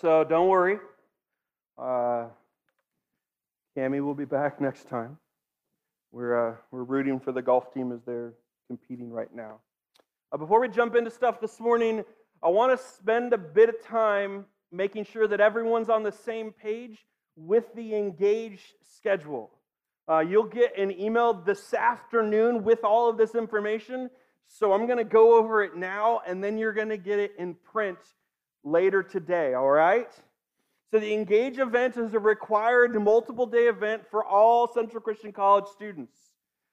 so don't worry. Uh, Cami will be back next time. We're, uh, we're rooting for the golf team as they're competing right now. Uh, before we jump into stuff this morning, I want to spend a bit of time making sure that everyone's on the same page with the engaged schedule. Uh, you'll get an email this afternoon with all of this information. So I'm going to go over it now, and then you're going to get it in print later today, all right? So the Engage event is a required multiple day event for all Central Christian College students.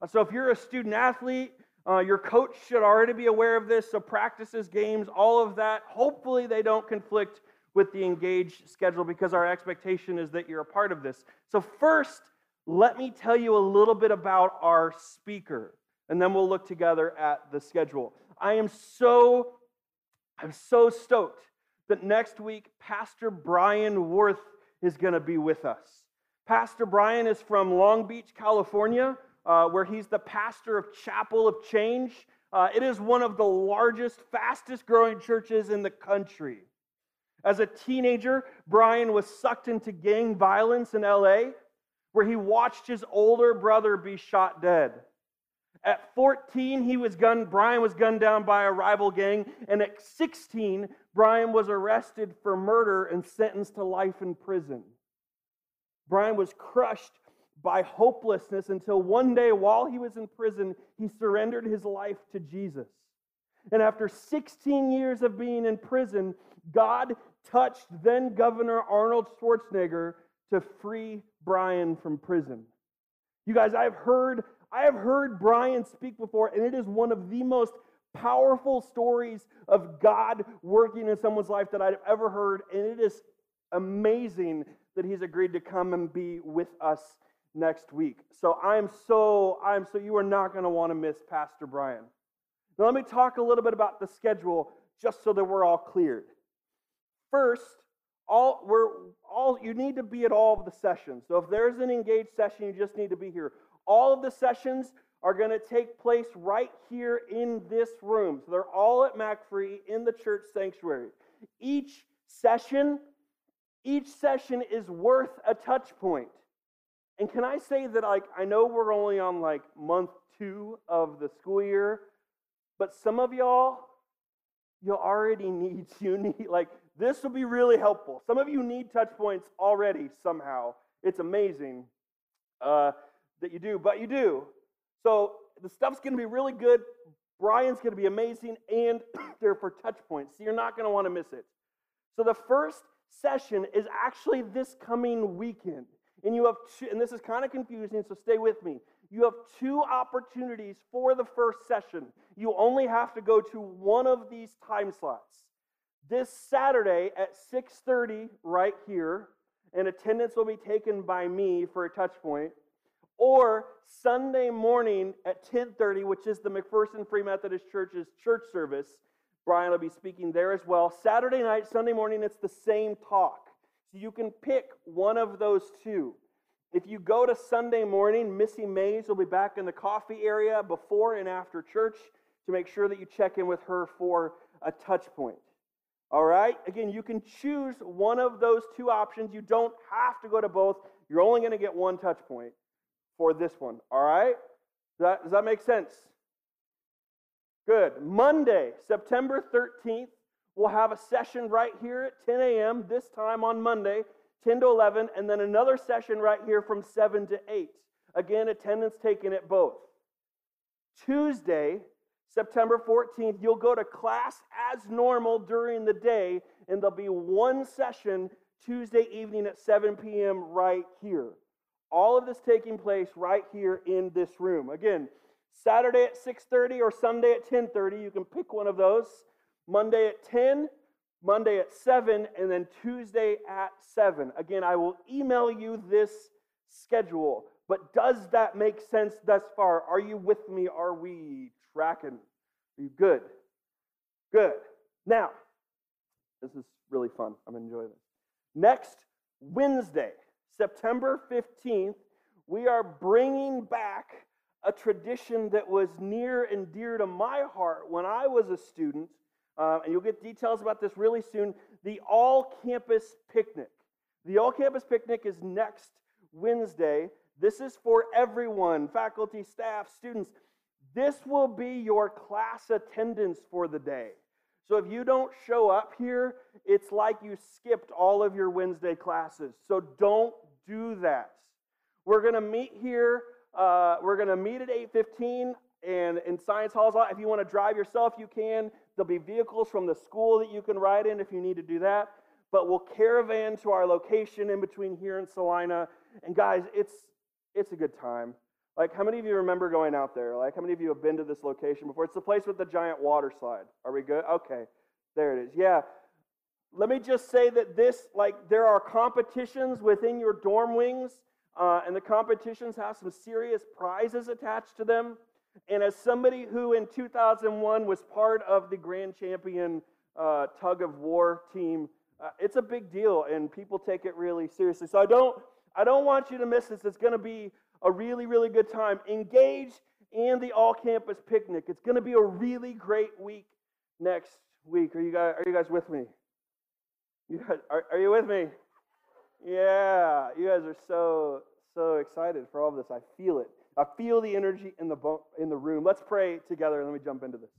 Uh, so if you're a student athlete, uh, your coach should already be aware of this. So practices, games, all of that, hopefully they don't conflict with the Engage schedule because our expectation is that you're a part of this. So first, let me tell you a little bit about our speaker, and then we'll look together at the schedule. I am so, I'm so stoked that next week Pastor Brian Warth is going to be with us. Pastor Brian is from Long Beach, California, uh, where he's the pastor of Chapel of Change. Uh, it is one of the largest, fastest growing churches in the country. As a teenager, Brian was sucked into gang violence in LA where he watched his older brother be shot dead. At 14, he was gunned, Brian was gunned down by a rival gang, and at 16, Brian was arrested for murder and sentenced to life in prison. Brian was crushed by hopelessness until one day, while he was in prison, he surrendered his life to Jesus. And after 16 years of being in prison, God touched then Governor Arnold Schwarzenegger to free Brian from prison. You guys, I've heard I have heard Brian speak before, and it is one of the most powerful stories of God working in someone's life that I've ever heard, and it is amazing that he's agreed to come and be with us next week. So I'm so I'm so you are not going to want to miss Pastor Brian. Now let me talk a little bit about the schedule just so that we're all cleared. First, all we're all you need to be at all of the sessions. So if there's an engaged session, you just need to be here. All of the sessions are going to take place right here in this room. So they're all at McFree in the church sanctuary. Each session, each session is worth a touch point. And can I say that like I know we're only on like month 2 of the school year, but some of y'all you already need you need like this will be really helpful. Some of you need touch points already somehow. It's amazing uh, that you do, but you do. So the stuff's going to be really good. Brian's going to be amazing, and they're for touch points. So you're not going to want to miss it. So the first session is actually this coming weekend. And you have two, and this is kind of confusing, so stay with me. You have two opportunities for the first session. You only have to go to one of these time slots this Saturday at 6:30 right here, and attendance will be taken by me for a touch point, or Sunday morning at 10:30, which is the McPherson Free Methodist Church's church service. Brian will be speaking there as well. Saturday night, Sunday morning, it's the same talk. So you can pick one of those two. If you go to Sunday morning, Missy Mays will be back in the coffee area before and after church to make sure that you check in with her for a touch point. All right? Again, you can choose one of those two options. You don't have to go to both. You're only going to get one touch point for this one. All right? Does that, does that make sense? Good. Monday, September 13th, we'll have a session right here at 10 a.m. this time on Monday, 10 to 11, and then another session right here from 7 to 8. Again, attendance taken at both. Tuesday, September 14th, you'll go to class as normal during the day, and there'll be one session Tuesday evening at 7 p.m. right here. All of this taking place right here in this room. Again, Saturday at 6:30 or Sunday at 10:30, you can pick one of those. Monday at 10, Monday at 7, and then Tuesday at 7. Again, I will email you this schedule. But does that make sense thus far? Are you with me? Are we tracking? Are you good? Good. Now, this is really fun. I'm enjoying this. Next Wednesday, September 15th, we are bringing back a tradition that was near and dear to my heart when I was a student. uh, and you'll get details about this really soon. The all campus picnic. The all campus picnic is next Wednesday. This is for everyone faculty, staff, students. This will be your class attendance for the day. So if you don't show up here, it's like you skipped all of your Wednesday classes. So don't do that. We're going to meet here. Uh, we're going to meet at 8:15 and in science halls. If you want to drive yourself, you can. There'll be vehicles from the school that you can ride in if you need to do that. But we'll caravan to our location in between here and Salina. And guys, it's it's a good time. Like, how many of you remember going out there? Like, how many of you have been to this location before? It's the place with the giant water slide. Are we good? Okay, there it is. Yeah. Let me just say that this, like, there are competitions within your dorm wings, uh, and the competitions have some serious prizes attached to them. And as somebody who in 2001 was part of the grand champion uh, tug of war team, uh, it's a big deal, and people take it really seriously. So I don't, I don't want you to miss this. It's going to be a really, really good time. Engage in the all campus picnic. It's going to be a really great week next week. Are you guys, are you guys with me? You guys, are, are you with me? Yeah, you guys are so, so excited for all of this. I feel it. I feel the energy in the, in the room. Let's pray together and let me jump into this.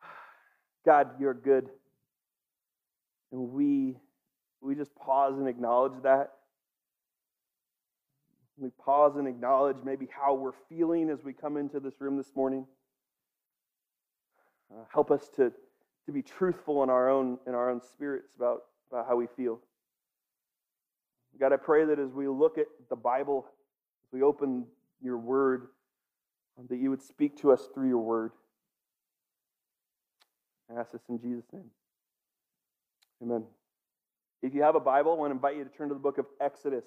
God, you're good. And we, we just pause and acknowledge that. We pause and acknowledge maybe how we're feeling as we come into this room this morning. Uh, help us to, to be truthful in our own in our own spirits about, about how we feel. God, I pray that as we look at the Bible, as we open your word, that you would speak to us through your word. I ask this in Jesus' name. Amen. If you have a Bible, I want to invite you to turn to the book of Exodus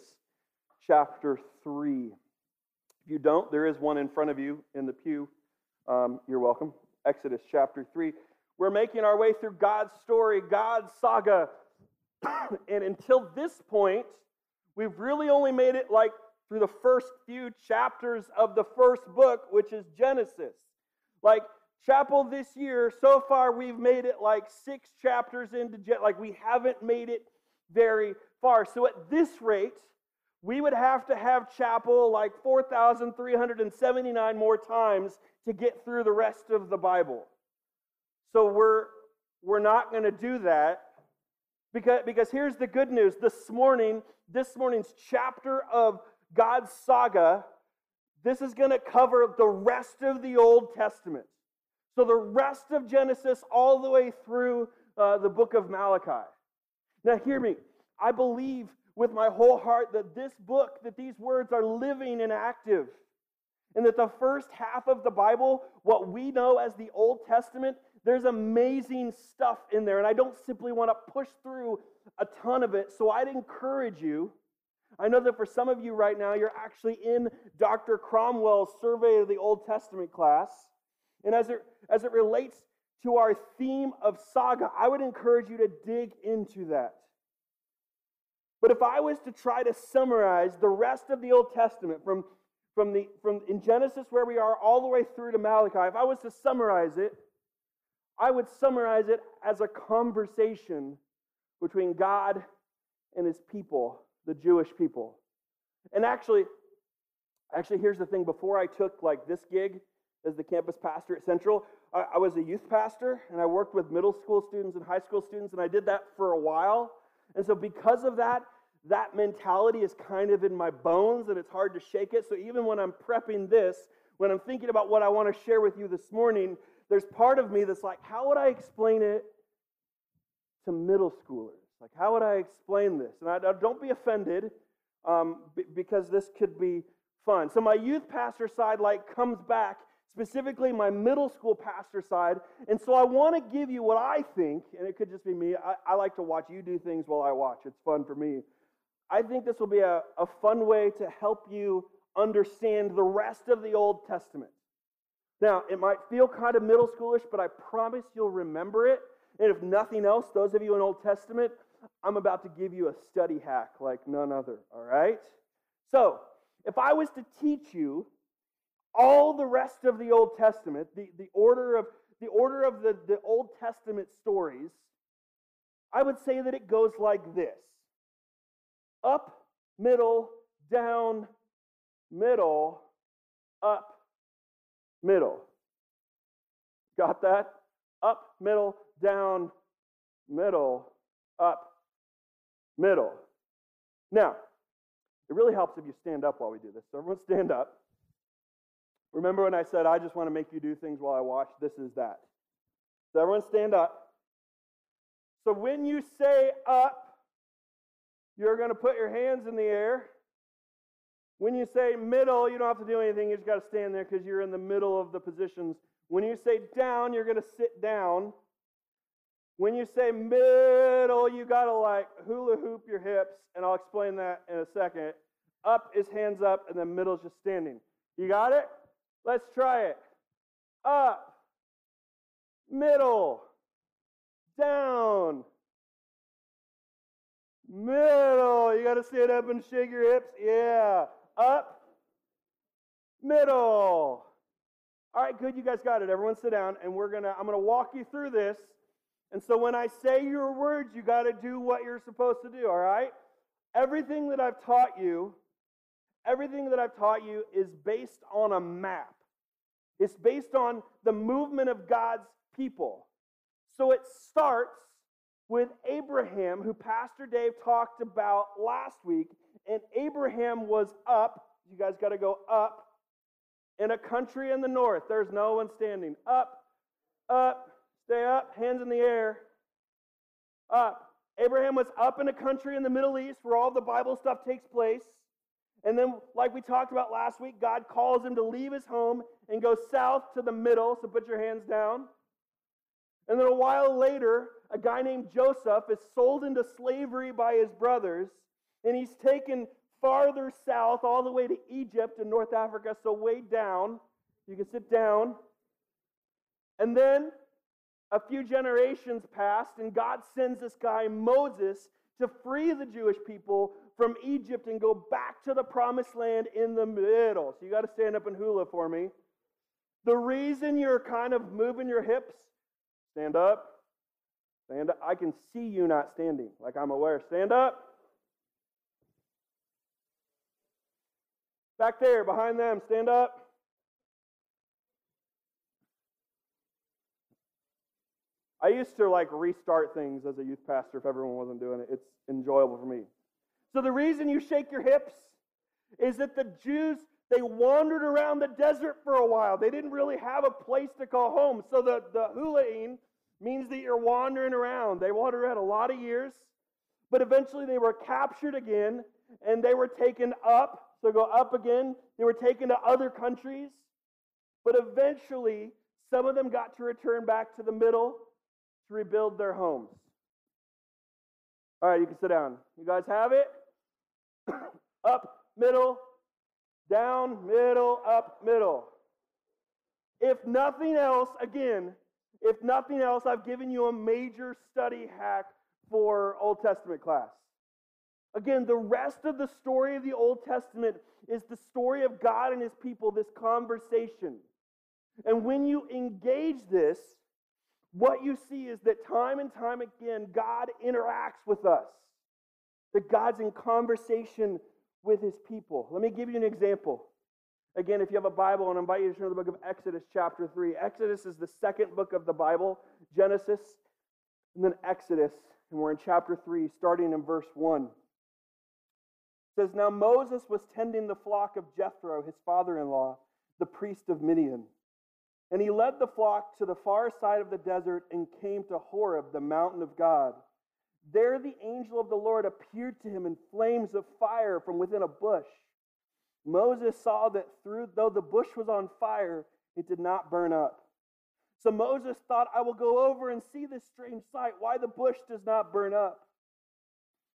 chapter 3. If you don't, there is one in front of you in the pew. Um, you're welcome. Exodus chapter 3. We're making our way through God's story, God's saga. and until this point, we've really only made it like through the first few chapters of the first book, which is Genesis. Like, chapel this year, so far we've made it like six chapters into, like, we haven't made it very far. So at this rate, we would have to have chapel like 4,379 more times to get through the rest of the Bible. So we're, we're not going to do that because, because here's the good news. This morning, this morning's chapter of God's saga, this is going to cover the rest of the Old Testament. So the rest of Genesis all the way through uh, the book of Malachi. Now, hear me. I believe with my whole heart that this book, that these words are living and active. And that the first half of the Bible, what we know as the Old Testament, there's amazing stuff in there. And I don't simply want to push through a ton of it. So I'd encourage you. I know that for some of you right now, you're actually in Dr. Cromwell's survey of the Old Testament class. And as it, as it relates to our theme of saga, I would encourage you to dig into that. But if I was to try to summarize the rest of the Old Testament from, from, the, from in Genesis, where we are, all the way through to Malachi, if I was to summarize it, I would summarize it as a conversation between God and his people, the Jewish people. And actually, actually, here's the thing before I took like this gig as the campus pastor at Central, I, I was a youth pastor and I worked with middle school students and high school students, and I did that for a while. And so, because of that, that mentality is kind of in my bones and it's hard to shake it. So even when I'm prepping this, when I'm thinking about what I want to share with you this morning, there's part of me that's like, how would I explain it to middle schoolers? Like, how would I explain this? And I, don't be offended um, because this could be fun. So my youth pastor side like comes back, specifically my middle school pastor side. And so I want to give you what I think, and it could just be me. I, I like to watch you do things while I watch. It's fun for me. I think this will be a, a fun way to help you understand the rest of the Old Testament. Now, it might feel kind of middle schoolish, but I promise you'll remember it. And if nothing else, those of you in Old Testament, I'm about to give you a study hack like none other, all right? So, if I was to teach you all the rest of the Old Testament, the, the order of the order of the, the Old Testament stories, I would say that it goes like this up, middle, down, middle, up, middle. Got that? Up, middle, down, middle, up, middle. Now, it really helps if you stand up while we do this. So everyone stand up. Remember when I said I just want to make you do things while I watch? This is that. So everyone stand up. So when you say up, you're going to put your hands in the air. When you say middle, you don't have to do anything. You just got to stand there because you're in the middle of the positions. When you say down, you're going to sit down. When you say middle, you got to like hula hoop your hips, and I'll explain that in a second. Up is hands up, and then middle is just standing. You got it? Let's try it. Up, middle, down, middle. You got to stand up and shake your hips. Yeah. Up, middle. All right, good. You guys got it. Everyone sit down, and we're gonna. I'm gonna walk you through this. And so when I say your words, you got to do what you're supposed to do. All right. Everything that I've taught you, everything that I've taught you is based on a map. It's based on the movement of God's people. So it starts with Abraham, who Pastor Dave talked about last week. And Abraham was up. You guys got to go up in a country in the north. There's no one standing. Up, up, stay up, hands in the air. Up. Abraham was up in a country in the Middle East where all the Bible stuff takes place. And then, like we talked about last week, God calls him to leave his home and go south to the middle. So put your hands down. And then a while later, a guy named Joseph is sold into slavery by his brothers, and he's taken farther south, all the way to Egypt and North Africa, so way down. You can sit down. And then a few generations passed, and God sends this guy, Moses, to free the Jewish people from Egypt and go back to the promised land in the middle. So you got to stand up and hula for me. The reason you're kind of moving your hips, stand up. Stand up. I can see you not standing, like I'm aware. Stand up. Back there, behind them, stand up. I used to like restart things as a youth pastor if everyone wasn't doing it. It's enjoyable for me. So the reason you shake your hips is that the Jews they wandered around the desert for a while. They didn't really have a place to call home. So the, the hulaing means that you're wandering around. They wandered around a lot of years, but eventually they were captured again and they were taken up. So go up again. They were taken to other countries, but eventually some of them got to return back to the middle to rebuild their homes. All right, you can sit down. You guys have it? up, middle, down, middle, up, middle. If nothing else, again, if nothing else, I've given you a major study hack for Old Testament class. Again, the rest of the story of the Old Testament is the story of God and his people, this conversation. And when you engage this, what you see is that time and time again, God interacts with us, that God's in conversation with his people. Let me give you an example. Again, if you have a Bible, and I invite you to turn to the book of Exodus, chapter 3. Exodus is the second book of the Bible, Genesis, and then Exodus. And we're in chapter 3, starting in verse 1. Says, Now Moses was tending the flock of Jethro, his father in law, the priest of Midian. And he led the flock to the far side of the desert and came to Horeb, the mountain of God. There the angel of the Lord appeared to him in flames of fire from within a bush. Moses saw that through though the bush was on fire, it did not burn up. So Moses thought, I will go over and see this strange sight, why the bush does not burn up.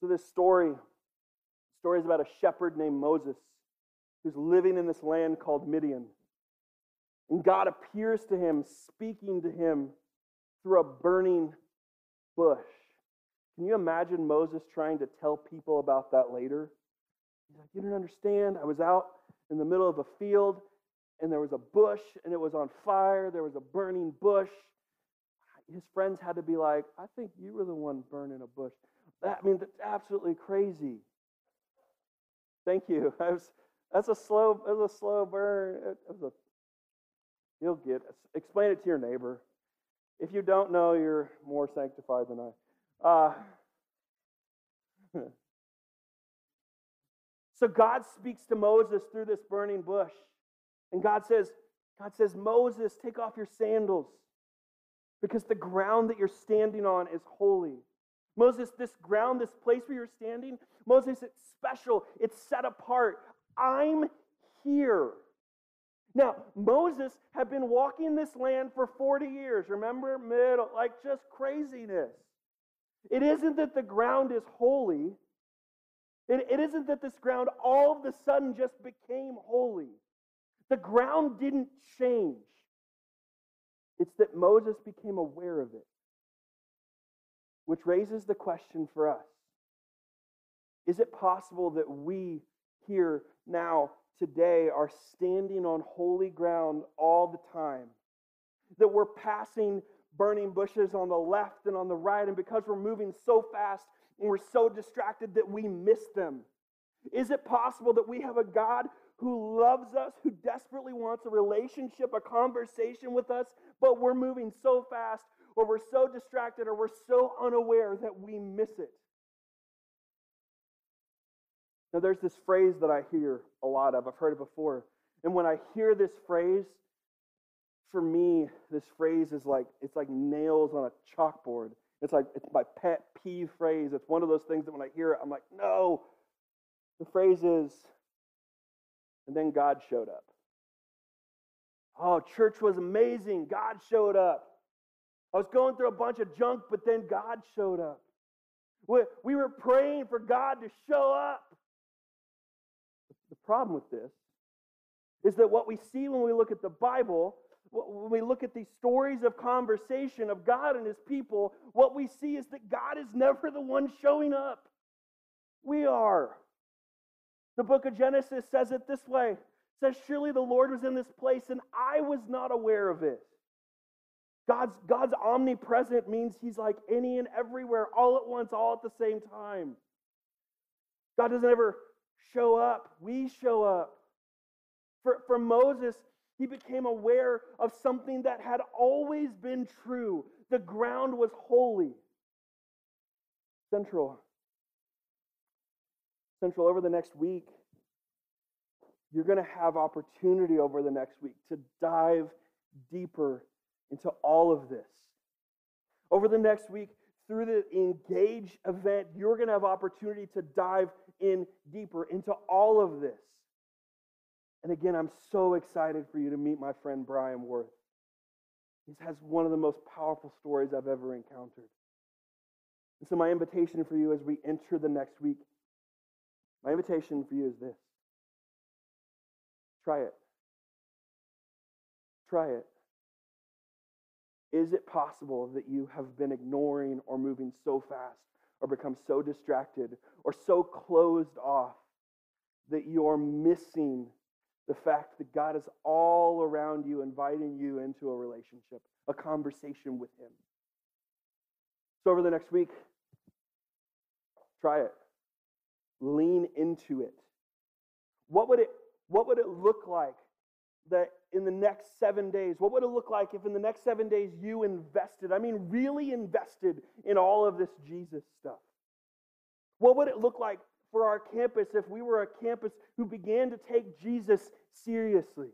So, this story, story is about a shepherd named Moses who's living in this land called Midian. And God appears to him, speaking to him through a burning bush. Can you imagine Moses trying to tell people about that later? He's like, You don't understand. I was out in the middle of a field and there was a bush and it was on fire. There was a burning bush. His friends had to be like, I think you were the one burning a bush. That, I mean, that's absolutely crazy. Thank you. Was, that's a slow, was a slow burn. A, you'll get. Explain it to your neighbor. If you don't know, you're more sanctified than I. Uh, so God speaks to Moses through this burning bush. And God says, God says, Moses, take off your sandals because the ground that you're standing on is holy. Moses, this ground, this place where you're standing, Moses, it's special, it's set apart. I'm here. Now, Moses had been walking this land for 40 years. Remember? Middle, like just craziness. It isn't that the ground is holy. It, it isn't that this ground all of a sudden just became holy. The ground didn't change. It's that Moses became aware of it. Which raises the question for us Is it possible that we here now, today, are standing on holy ground all the time? That we're passing burning bushes on the left and on the right, and because we're moving so fast and we're so distracted that we miss them? Is it possible that we have a God who loves us, who desperately wants a relationship, a conversation with us, but we're moving so fast or we're so distracted or we're so unaware that we miss it. Now, there's this phrase that I hear a lot of. I've heard it before. And when I hear this phrase, for me, this phrase is like it's like nails on a chalkboard. It's like it's my pet peeve phrase. It's one of those things that when I hear it, I'm like, no. The phrase is, and then God showed up. Oh, church was amazing. God showed up. I was going through a bunch of junk, but then God showed up. We were praying for God to show up. The problem with this is that what we see when we look at the Bible, when we look at these stories of conversation of God and his people, what we see is that God is never the one showing up. We are. The book of Genesis says it this way. It says, Surely the Lord was in this place, and I was not aware of it. God's, God's omnipresent means he's like any and everywhere, all at once, all at the same time. God doesn't ever show up, we show up. For, for Moses, he became aware of something that had always been true the ground was holy. Central. Central, over the next week, you're going to have opportunity over the next week to dive deeper into all of this. Over the next week, through the Engage event, you're going to have opportunity to dive in deeper into all of this. And again, I'm so excited for you to meet my friend Brian Warth. He has one of the most powerful stories I've ever encountered. And so, my invitation for you as we enter the next week, my invitation for you is this try it. Try it. Is it possible that you have been ignoring or moving so fast or become so distracted or so closed off that you're missing the fact that God is all around you, inviting you into a relationship, a conversation with Him? So, over the next week, try it. Lean into it. What would it, what would it look like that in the next seven days? What would it look like if in the next seven days you invested, I mean, really invested in all of this Jesus stuff? What would it look like for our campus if we were a campus who began to take Jesus seriously?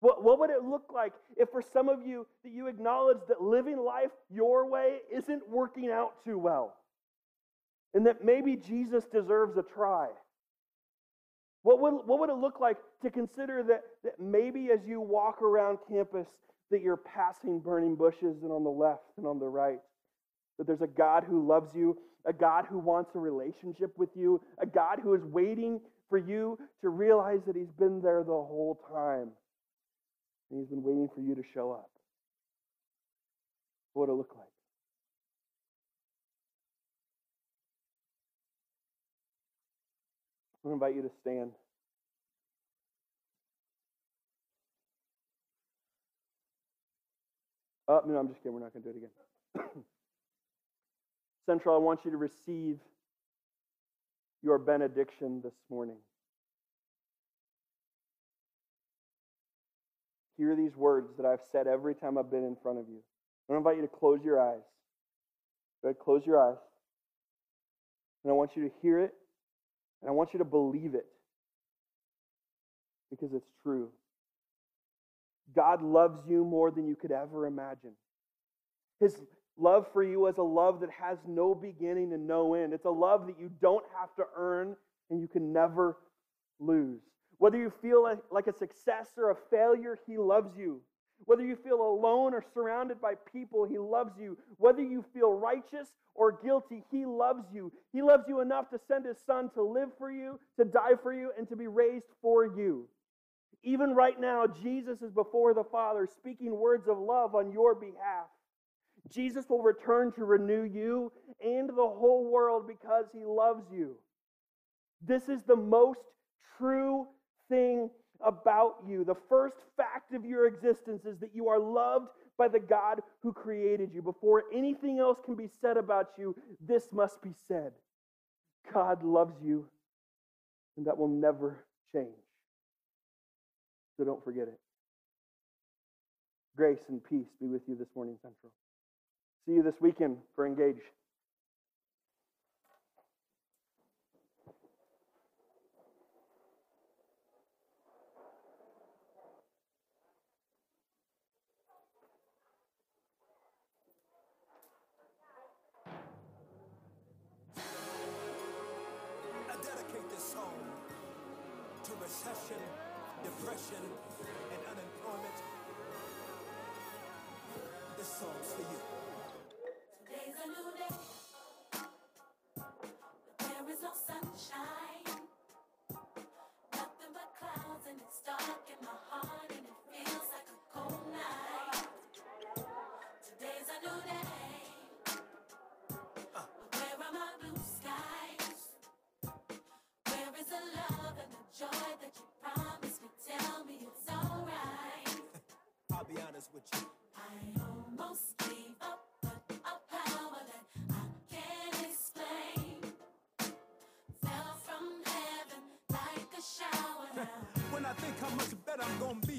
What, what would it look like if for some of you that you acknowledge that living life your way isn't working out too well? And that maybe Jesus deserves a try? What would, what would it look like to consider that, that maybe as you walk around campus, that you're passing burning bushes and on the left and on the right? That there's a God who loves you, a God who wants a relationship with you, a God who is waiting for you to realize that He's been there the whole time. And He's been waiting for you to show up. What would it look like? I'm going to invite you to stand. Oh, no, I'm just kidding. We're not going to do it again. Central, I want you to receive your benediction this morning. Hear these words that I've said every time I've been in front of you. I want to invite you to close your eyes. Go ahead, close your eyes. And I want you to hear it and I want you to believe it because it's true. God loves you more than you could ever imagine. His love for you is a love that has no beginning and no end. It's a love that you don't have to earn and you can never lose. Whether you feel like, a success or a failure, He loves you. Whether you feel alone or surrounded by people, He loves you. Whether you feel righteous or guilty, He loves you. He loves you enough to send His Son to live for you, to die for you, and to be raised for you. Even right now, Jesus is before the Father speaking words of love on your behalf. Jesus will return to renew you and the whole world because He loves you. This is the most true thing about you. The first fact of your existence is that you are loved by the God who created you. Before anything else can be said about you, this must be said God loves you, and that will never change. So don't forget it. Grace and peace be with you this morning, Central. See you this weekend for Engage. Think how much better I'm gonna be